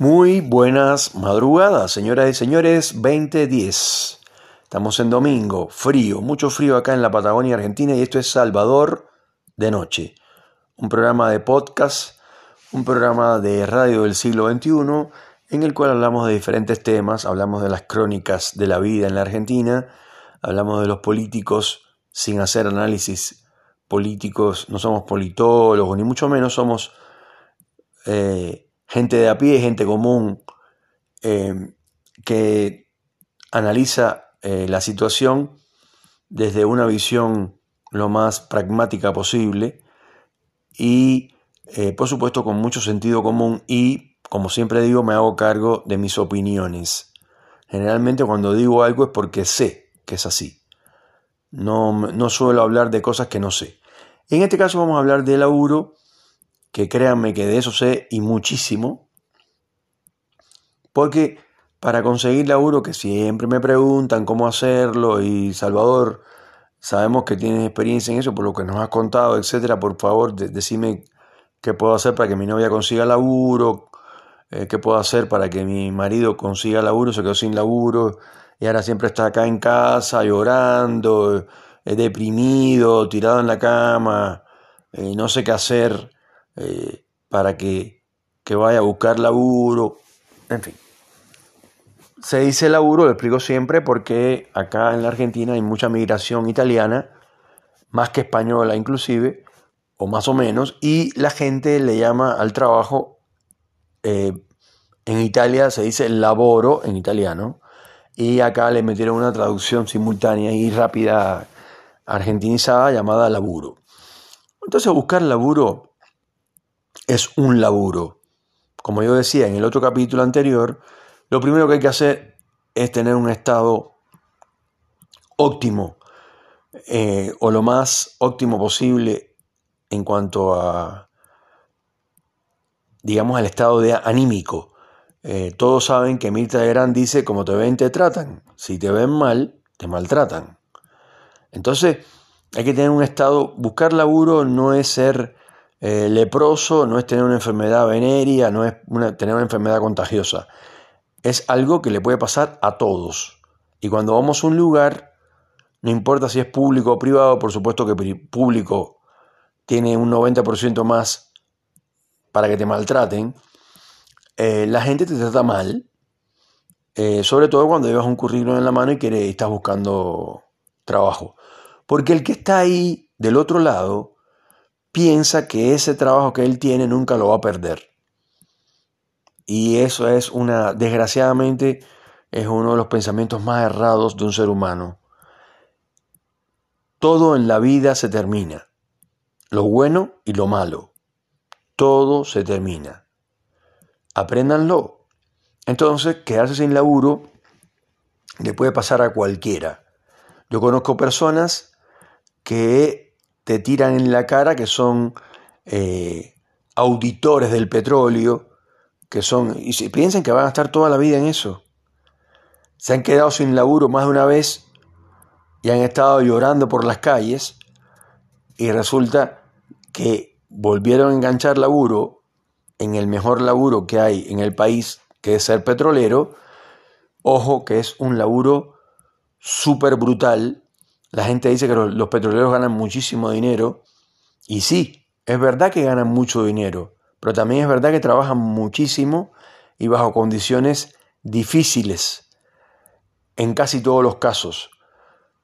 Muy buenas madrugadas, señoras y señores, 2010. Estamos en domingo, frío, mucho frío acá en la Patagonia Argentina y esto es Salvador de Noche, un programa de podcast, un programa de radio del siglo XXI en el cual hablamos de diferentes temas, hablamos de las crónicas de la vida en la Argentina, hablamos de los políticos sin hacer análisis políticos, no somos politólogos, ni mucho menos somos eh, gente de a pie, gente común, eh, que analiza eh, la situación desde una visión lo más pragmática posible y por supuesto con mucho sentido común y como siempre digo me hago cargo de mis opiniones. Generalmente cuando digo algo es porque sé que es así. No, no suelo hablar de cosas que no sé. En este caso vamos a hablar de laburo, que créanme que de eso sé y muchísimo, porque para conseguir laburo, que siempre me preguntan cómo hacerlo, y Salvador, sabemos que tienes experiencia en eso, por lo que nos has contado, etcétera, por favor, decime qué puedo hacer para que mi novia consiga laburo, eh, qué puedo hacer para que mi marido consiga laburo, se quedó sin laburo, y ahora siempre está acá en casa llorando, eh, deprimido, tirado en la cama, eh, no sé qué hacer eh, para que, que, vaya a buscar laburo, en fin. Se dice laburo, lo explico siempre, porque acá en la Argentina hay mucha migración italiana, más que española inclusive, o más o menos, y la gente le llama al trabajo, en Italia se dice laboro en italiano, y acá le metieron una traducción simultánea y rápida argentinizada llamada laburo. Entonces buscar laburo es un laburo. Como yo decía en el otro capítulo anterior, lo primero que hay que hacer es tener un estado óptimo eh, o lo más óptimo posible en cuanto a, digamos, al estado de anímico. Eh, todos saben que Mirta Gran dice, como te ven, te tratan. Si te ven mal, te maltratan. Entonces, hay que tener un estado, buscar laburo no es ser eh, leproso, no es tener una enfermedad venérea, no es tener una enfermedad contagiosa. Es algo que le puede pasar a todos. Y cuando vamos a un lugar, no importa si es público o privado, por supuesto que público tiene un 90% más para que te maltraten, eh, la gente te trata mal, eh, sobre todo cuando llevas un currículum en la mano y, y estás buscando trabajo. Porque el que está ahí del otro lado piensa que ese trabajo que él tiene nunca lo va a perder. Y eso es una, desgraciadamente, es uno de los pensamientos más errados de un ser humano. Todo en la vida se termina, lo bueno y lo malo. Todo se termina apréndanlo. Entonces, quedarse sin laburo le puede pasar a cualquiera. Yo conozco personas que te tiran en la cara que son eh, auditores del petróleo, que son, y si piensan que van a estar toda la vida en eso. Se han quedado sin laburo más de una vez y han estado llorando por las calles y resulta que volvieron a enganchar laburo en el mejor laburo que hay en el país, que es ser petrolero, ojo que es un laburo súper brutal. La gente dice que los, petroleros ganan muchísimo dinero, y sí, es verdad que ganan mucho dinero, pero también es verdad que trabajan muchísimo y bajo condiciones difíciles en casi todos los casos.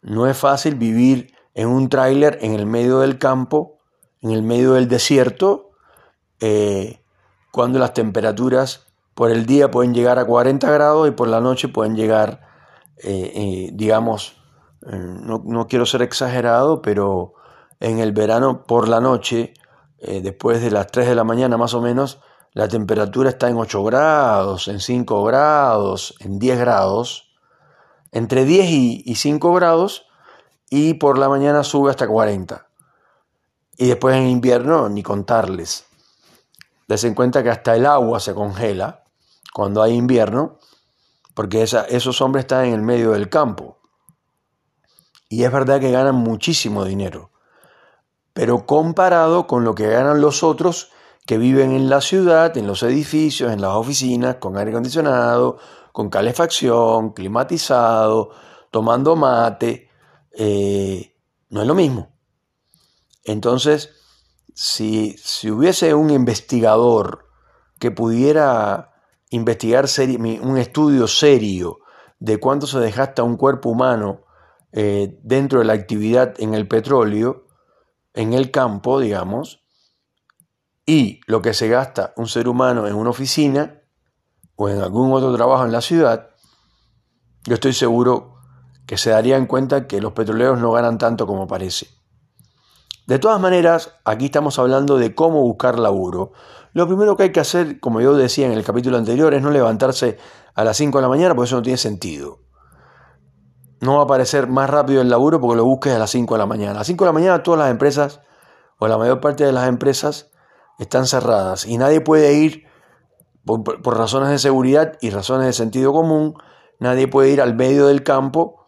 No es fácil vivir en un tráiler en el medio del campo, en el medio del desierto, eh, cuando las temperaturas por el día pueden llegar a 40 grados y por la noche pueden llegar, eh, eh, digamos, eh, no, quiero ser exagerado, pero en el verano por la noche, después de las 3 de la mañana más o menos, la temperatura está en 8 grados, en 5 grados, en 10 grados, entre 10 y, y 5 grados, y por la mañana sube hasta 40. Y después en invierno, ni contarles. Des en cuenta que hasta el agua se congela cuando hay invierno, porque esos hombres están en el medio del campo. Y es verdad que ganan muchísimo dinero, pero comparado con lo que ganan los otros que viven en la ciudad, en los edificios, en las oficinas, con aire acondicionado, con calefacción, climatizado, tomando mate. Eh, no es lo mismo. Entonces, si, si hubiese un investigador que pudiera investigar un estudio serio de cuánto se desgasta un cuerpo humano eh, dentro de la actividad en el petróleo, en el campo, digamos, y lo que se gasta un ser humano en una oficina o en algún otro trabajo en la ciudad, yo estoy seguro que se darían cuenta que los petroleros no ganan tanto como parece. De todas maneras, aquí estamos hablando de cómo buscar laburo. Lo primero que hay que hacer, como yo decía en el capítulo anterior, es no levantarse a las 5 de la mañana porque eso no tiene sentido. No va a aparecer más rápido el laburo porque lo busques a las 5 de la mañana. A las 5 de la mañana todas las empresas, o la mayor parte de las empresas, están cerradas y nadie puede ir, por, razones de seguridad y razones de sentido común, nadie puede ir al medio del campo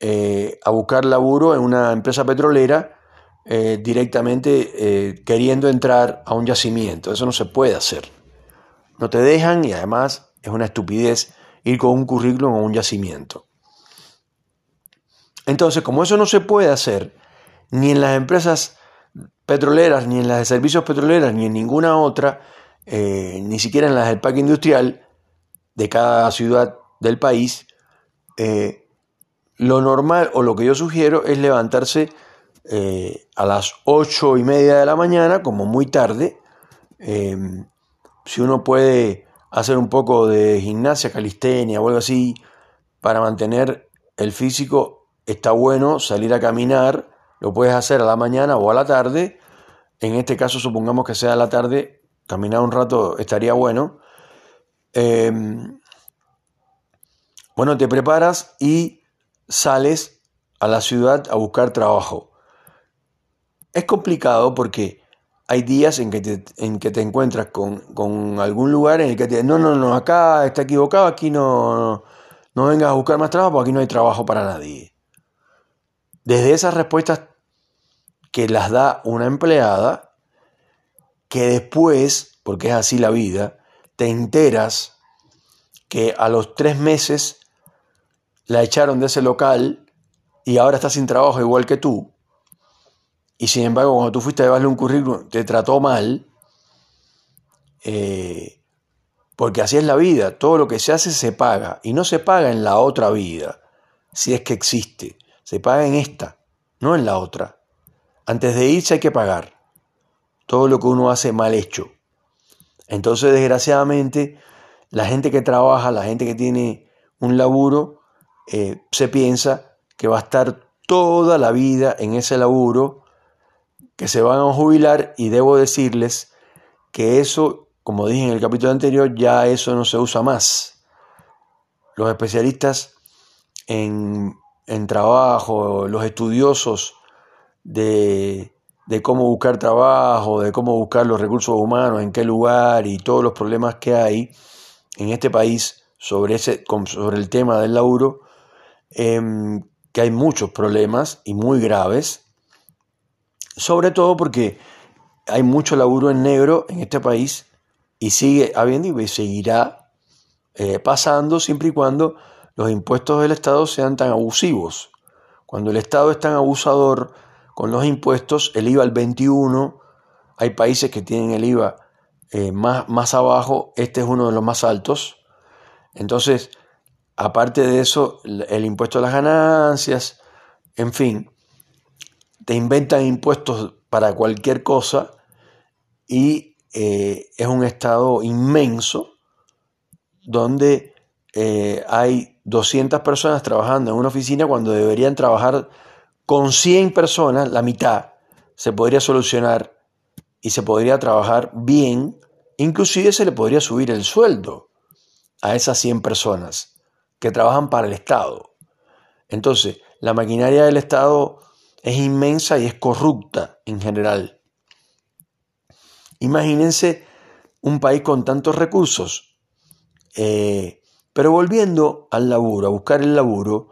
eh, a buscar laburo en una empresa petrolera eh, directamente eh, queriendo entrar a un yacimiento. Eso no se puede hacer. No te dejan y además es una estupidez ir con un currículum a un yacimiento. Entonces, como eso no se puede hacer, ni en las empresas petroleras, ni en las de servicios petroleras, ni en ninguna otra, eh, ni siquiera en las del parque industrial de cada ciudad del país, lo normal o lo que yo sugiero es levantarse eh, a las ocho y media de la mañana, como muy tarde. Eh, si uno puede hacer un poco de gimnasia, calistenia o algo así, para mantener el físico, está bueno salir a caminar, lo puedes hacer a la mañana o a la tarde. En este caso, supongamos que sea a la tarde, caminar un rato estaría bueno. Eh, bueno, te preparas y sales a la ciudad a buscar trabajo. Es complicado porque hay días en que te, en que te encuentras con, algún lugar en el que te no, no, no, acá está equivocado, aquí no, no, vengas a buscar más trabajo porque aquí no hay trabajo para nadie. Desde esas respuestas que las da una empleada, que después, porque es así la vida, te enteras que a los tres meses la echaron de ese local y ahora está sin trabajo igual que tú, y sin embargo cuando tú fuiste a llevarle un currículum te trató mal, eh, porque así es la vida, todo lo que se hace se paga y no se paga en la otra vida, si es que existe, se paga en esta, no en la otra. Antes de irse hay que pagar todo lo que uno hace mal hecho. Entonces, desgraciadamente, la gente que trabaja, la gente que tiene un laburo, eh, se piensa que va a estar toda la vida en ese laburo que se van a jubilar y debo decirles que eso, como dije en el capítulo anterior, ya eso no se usa más. Los especialistas en, trabajo, los estudiosos de, de cómo buscar trabajo, de cómo buscar los recursos humanos, en qué lugar y todos los problemas que hay en este país sobre, ese, sobre el tema del laburo, em, que hay muchos problemas y muy graves, sobre todo porque hay mucho laburo en negro en este país y sigue habiendo y seguirá eh, pasando siempre y cuando los impuestos del Estado sean tan abusivos. Cuando el Estado es tan abusador con los impuestos, el IVA al 21, hay países que tienen el IVA eh, más, más abajo, este es uno de los más altos. Entonces, aparte de eso, el impuesto a las ganancias, en fin, te inventan impuestos para cualquier cosa y eh, es un estado inmenso donde eh, hay 200 personas trabajando en una oficina cuando deberían trabajar con 100 personas, la mitad se podría solucionar y se podría trabajar bien, inclusive se le podría subir el sueldo a esas 100 personas que trabajan para el Estado. Entonces, la maquinaria del Estado es inmensa y es corrupta en general. Imagínense un país con tantos recursos. Eh, pero volviendo al laburo, a buscar el laburo,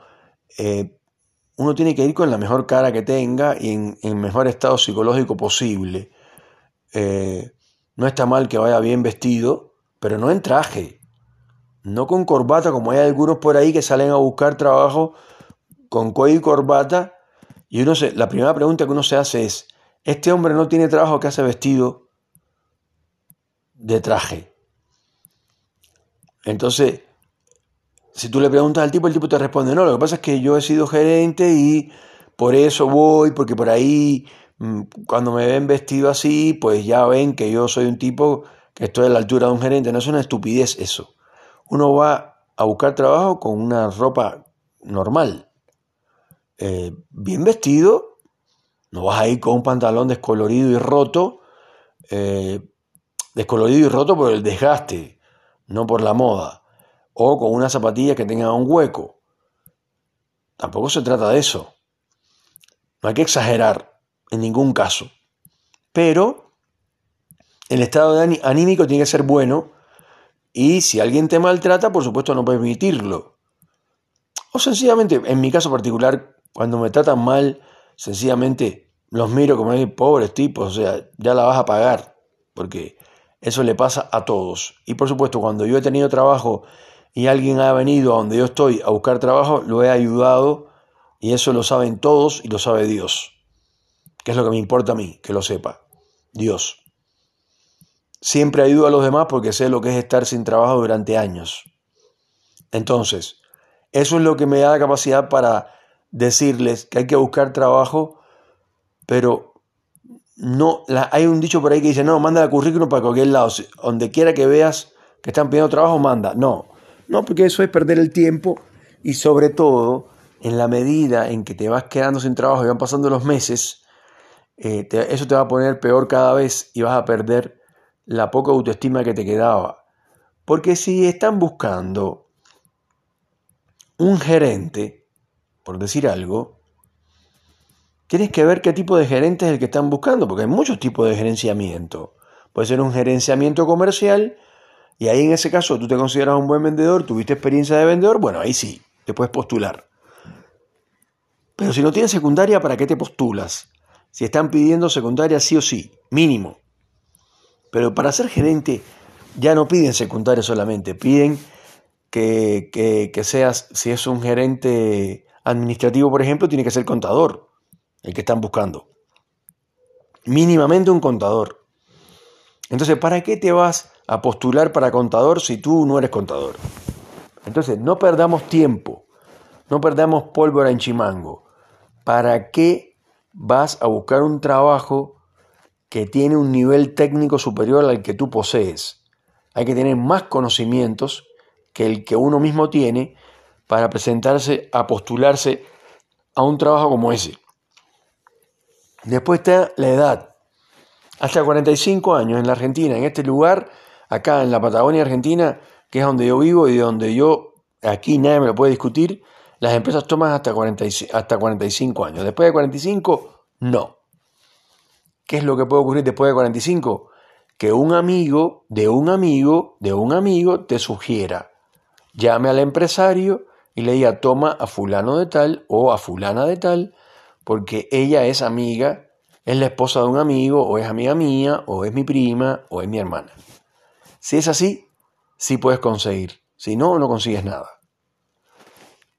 eh, uno tiene que ir con la mejor cara que tenga y en el mejor estado psicológico posible. Eh, no está mal que vaya bien vestido, pero no en traje, no con corbata, como hay algunos por ahí que salen a buscar trabajo con cuello y corbata. Y uno la primera pregunta que uno se hace es, ¿este hombre no tiene trabajo que hace vestido de traje? Entonces, si tú le preguntas al tipo, el tipo te responde, no, lo que pasa es que yo he sido gerente y por eso voy, porque por ahí mm, cuando me ven vestido así, pues ya ven que yo soy un tipo que estoy a la altura de un gerente. No es una estupidez eso. Uno va a buscar trabajo con una ropa normal, eh, bien vestido, no vas a ir con un pantalón descolorido y roto, eh, descolorido y roto por el desgaste, no por la moda o con una zapatilla que tenga un hueco. Tampoco se trata de eso. No hay que exagerar en ningún caso. Pero el estado anímico tiene que ser bueno y si alguien te maltrata, por supuesto no permitirlo. O sencillamente, en mi caso particular, cuando me tratan mal, sencillamente los miro como pobres tipos, o sea, ya la vas a pagar, porque eso le pasa a todos. Y por supuesto, cuando yo he tenido trabajo y alguien ha venido a donde yo estoy a buscar trabajo, lo he ayudado y eso lo saben todos y lo sabe Dios. ¿Qué es lo que me importa a mí? Que lo sepa. Dios. Siempre ayudo a los demás porque sé lo que es estar sin trabajo durante años. Entonces, eso es lo que me da la capacidad para decirles que hay que buscar trabajo, pero no, hay un dicho por ahí que dice, no, manda el currículum para cualquier lado, donde quiera que veas que están pidiendo trabajo, manda. No, no, porque eso es perder el tiempo y sobre todo en la medida en que te vas quedando sin trabajo y van pasando los meses, eh, eso te va a poner peor cada vez y vas a perder la poca autoestima que te quedaba. Porque si están buscando un gerente, por decir algo, tienes que ver qué tipo de gerente es el que están buscando, porque hay muchos tipos de gerenciamiento. Puede ser un gerenciamiento comercial, y ahí en ese caso tú te consideras un buen vendedor, tuviste experiencia de vendedor, bueno, ahí sí, te puedes postular. Pero si no tienes secundaria, ¿para qué te postulas? Si están pidiendo secundaria sí o sí, mínimo. Pero para ser gerente ya no piden secundaria solamente, piden que, que, seas, si es un gerente administrativo, por ejemplo, tiene que ser contador, el que están buscando. Mínimamente un contador. Entonces, ¿para qué te vas a postular para contador si tú no eres contador. Entonces, no perdamos tiempo, no perdamos pólvora en chimango. ¿Para qué vas a buscar un trabajo que tiene un nivel técnico superior al que tú posees? Hay que tener más conocimientos que el que uno mismo tiene para presentarse a postularse a un trabajo como ese. Después está la edad. Hasta 45 años en la Argentina, en este lugar, acá en la Patagonia Argentina, que es donde yo vivo y donde yo, aquí nadie me lo puede discutir, las empresas toman hasta, hasta 45 años. Después de 45, no. ¿Qué es lo que puede ocurrir después de 45? Que un amigo de un amigo de un amigo te sugiera, llame al empresario y le diga, toma a fulano de tal o a fulana de tal, porque ella es amiga, es la esposa de un amigo, o es amiga mía, o es mi prima, o es mi hermana. Si es así, sí puedes conseguir. Si no, no consigues nada.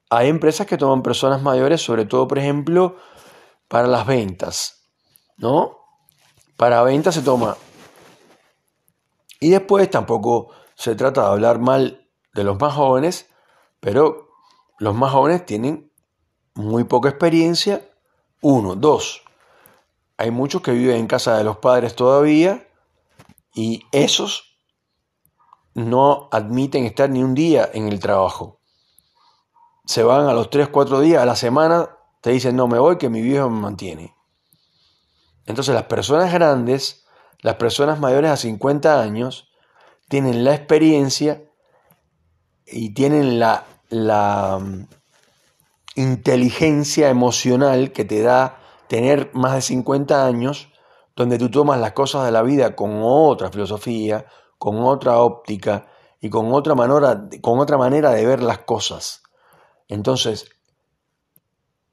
Hay empresas que toman personas mayores, sobre todo, por ejemplo, para las ventas. ¿No? Para ventas se toma. Y después tampoco se trata de hablar mal de los más jóvenes, pero los más jóvenes tienen muy poca experiencia. Uno, dos. Hay muchos que viven en casa de los padres todavía y esos no admiten estar ni un día en el trabajo. Se van a los 3, 4 días a la semana, te dicen, no me voy, que mi viejo me mantiene. Entonces las personas grandes, las personas mayores a 50 años, tienen la experiencia y tienen la, la mm, inteligencia emocional que te da tener más de 50 años, donde tú tomas las cosas de la vida con otra filosofía, con otra óptica y con otra manera, con otra manera de ver las cosas. Entonces,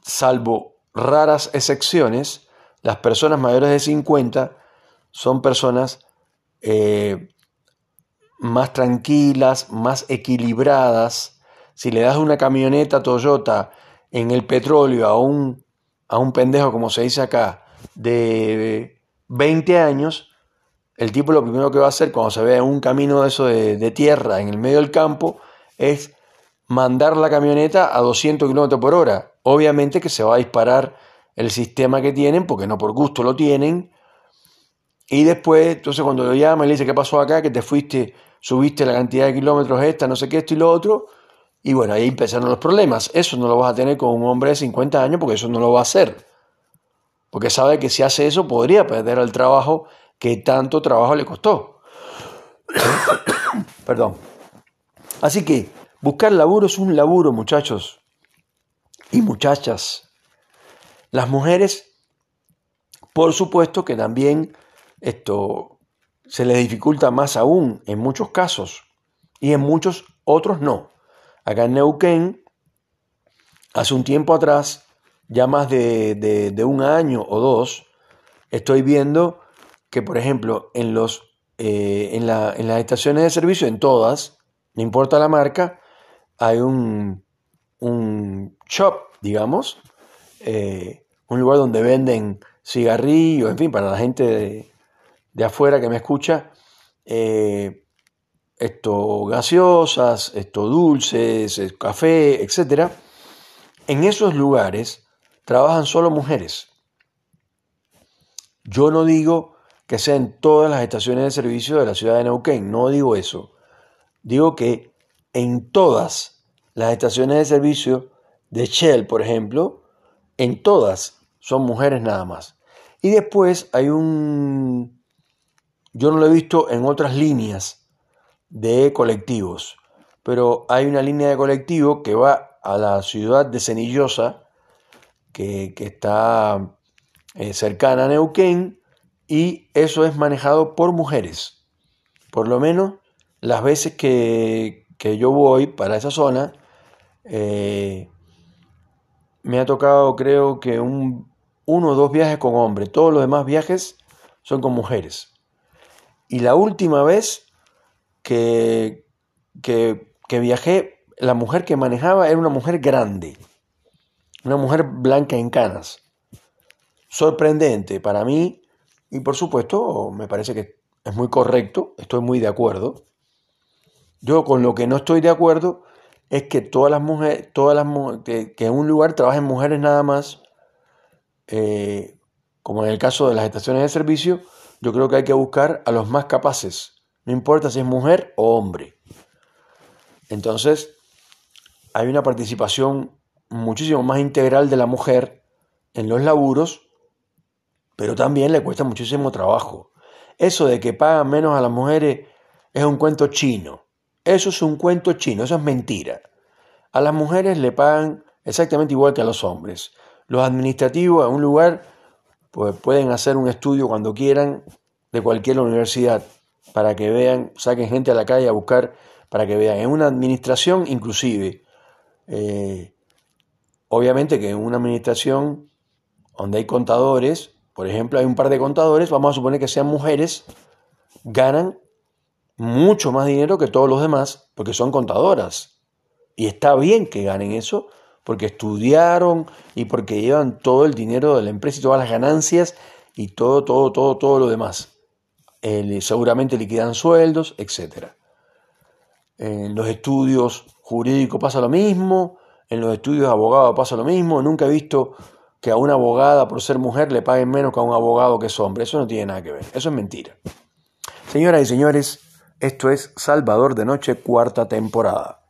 salvo raras excepciones, las personas mayores de 50 son personas eh, más tranquilas, más equilibradas. Si le das una camioneta Toyota en el petróleo a un, a un pendejo, como se dice acá, de 20 años, el tipo lo primero que va a hacer cuando se ve en un camino de eso de, tierra en el medio del campo es mandar la camioneta a 200 km por hora. Obviamente que se va a disparar el sistema que tienen, porque no por gusto lo tienen. Y después, entonces cuando lo llama y le dice, ¿qué pasó acá? Que te fuiste, subiste la cantidad de kilómetros esta, no sé qué, esto y lo otro. Y bueno, ahí empezaron los problemas. Eso no lo vas a tener con un hombre de 50 años porque eso no lo va a hacer. Porque sabe que si hace eso podría perder el trabajo que tanto trabajo le costó. Perdón. Así que buscar laburo es un laburo, muchachos y muchachas. Las mujeres, por supuesto que también esto se les dificulta más aún en muchos casos y en muchos otros no. Acá en Neuquén, hace un tiempo atrás, ya más de, un año o dos, estoy viendo que, por ejemplo, en, los, eh, en, las estaciones de servicio, en todas, no importa la marca, hay un, un shop, digamos, eh, un lugar donde venden cigarrillos, en fin, para la gente de, afuera que me escucha, eh, esto gaseosas, esto dulces, café, etc. En esos lugares trabajan solo mujeres. Yo no digo que sea en todas las estaciones de servicio de la ciudad de Neuquén, no digo eso. Digo que en todas las estaciones de servicio de Shell, por ejemplo, en todas son mujeres nada más. Y después hay un... Yo no lo he visto en otras líneas de colectivos, pero hay una línea de colectivo que va a la ciudad de Cenillosa, que, está eh, cercana a Neuquén y eso es manejado por mujeres. Por lo menos las veces que, yo voy para esa zona, eh, me ha tocado creo que un, uno o dos viajes con hombres, todos los demás viajes son con mujeres. Y la última vez que, que, que viajé, la mujer que manejaba era una mujer grande una mujer blanca en canas. Sorprendente para mí y por supuesto me parece que es muy correcto, estoy muy de acuerdo. Yo con lo que no estoy de acuerdo es que todas las mujeres, todas las que, en un lugar trabajen mujeres nada más, eh, como en el caso de las estaciones de servicio, yo creo que hay que buscar a los más capaces, no importa si es mujer o hombre. Entonces, hay una participación muchísimo más integral de la mujer en los laburos, pero también le cuesta muchísimo trabajo. Eso de que pagan menos a las mujeres es un cuento chino. Eso es un cuento chino, eso es mentira. A las mujeres le pagan exactamente igual que a los hombres. Los administrativos en un lugar pues pueden hacer un estudio cuando quieran de cualquier universidad para que vean, saquen gente a la calle a buscar para que vean. En una administración inclusive, eh, Obviamente que en una administración donde hay contadores, por ejemplo, hay un par de contadores, vamos a suponer que sean mujeres, ganan mucho más dinero que todos los demás porque son contadoras. Y está bien que ganen eso porque estudiaron y porque llevan todo el dinero de la empresa y todas las ganancias y todo, todo, todo, todo lo demás. Seguramente liquidan sueldos, etc. En los estudios jurídicos pasa lo mismo, en los estudios de abogado pasa lo mismo. Nunca he visto que a una abogada por ser mujer le paguen menos que a un abogado que es hombre. Eso no tiene nada que ver. Eso es mentira. Señoras y señores, esto es Salvador de Noche, cuarta temporada.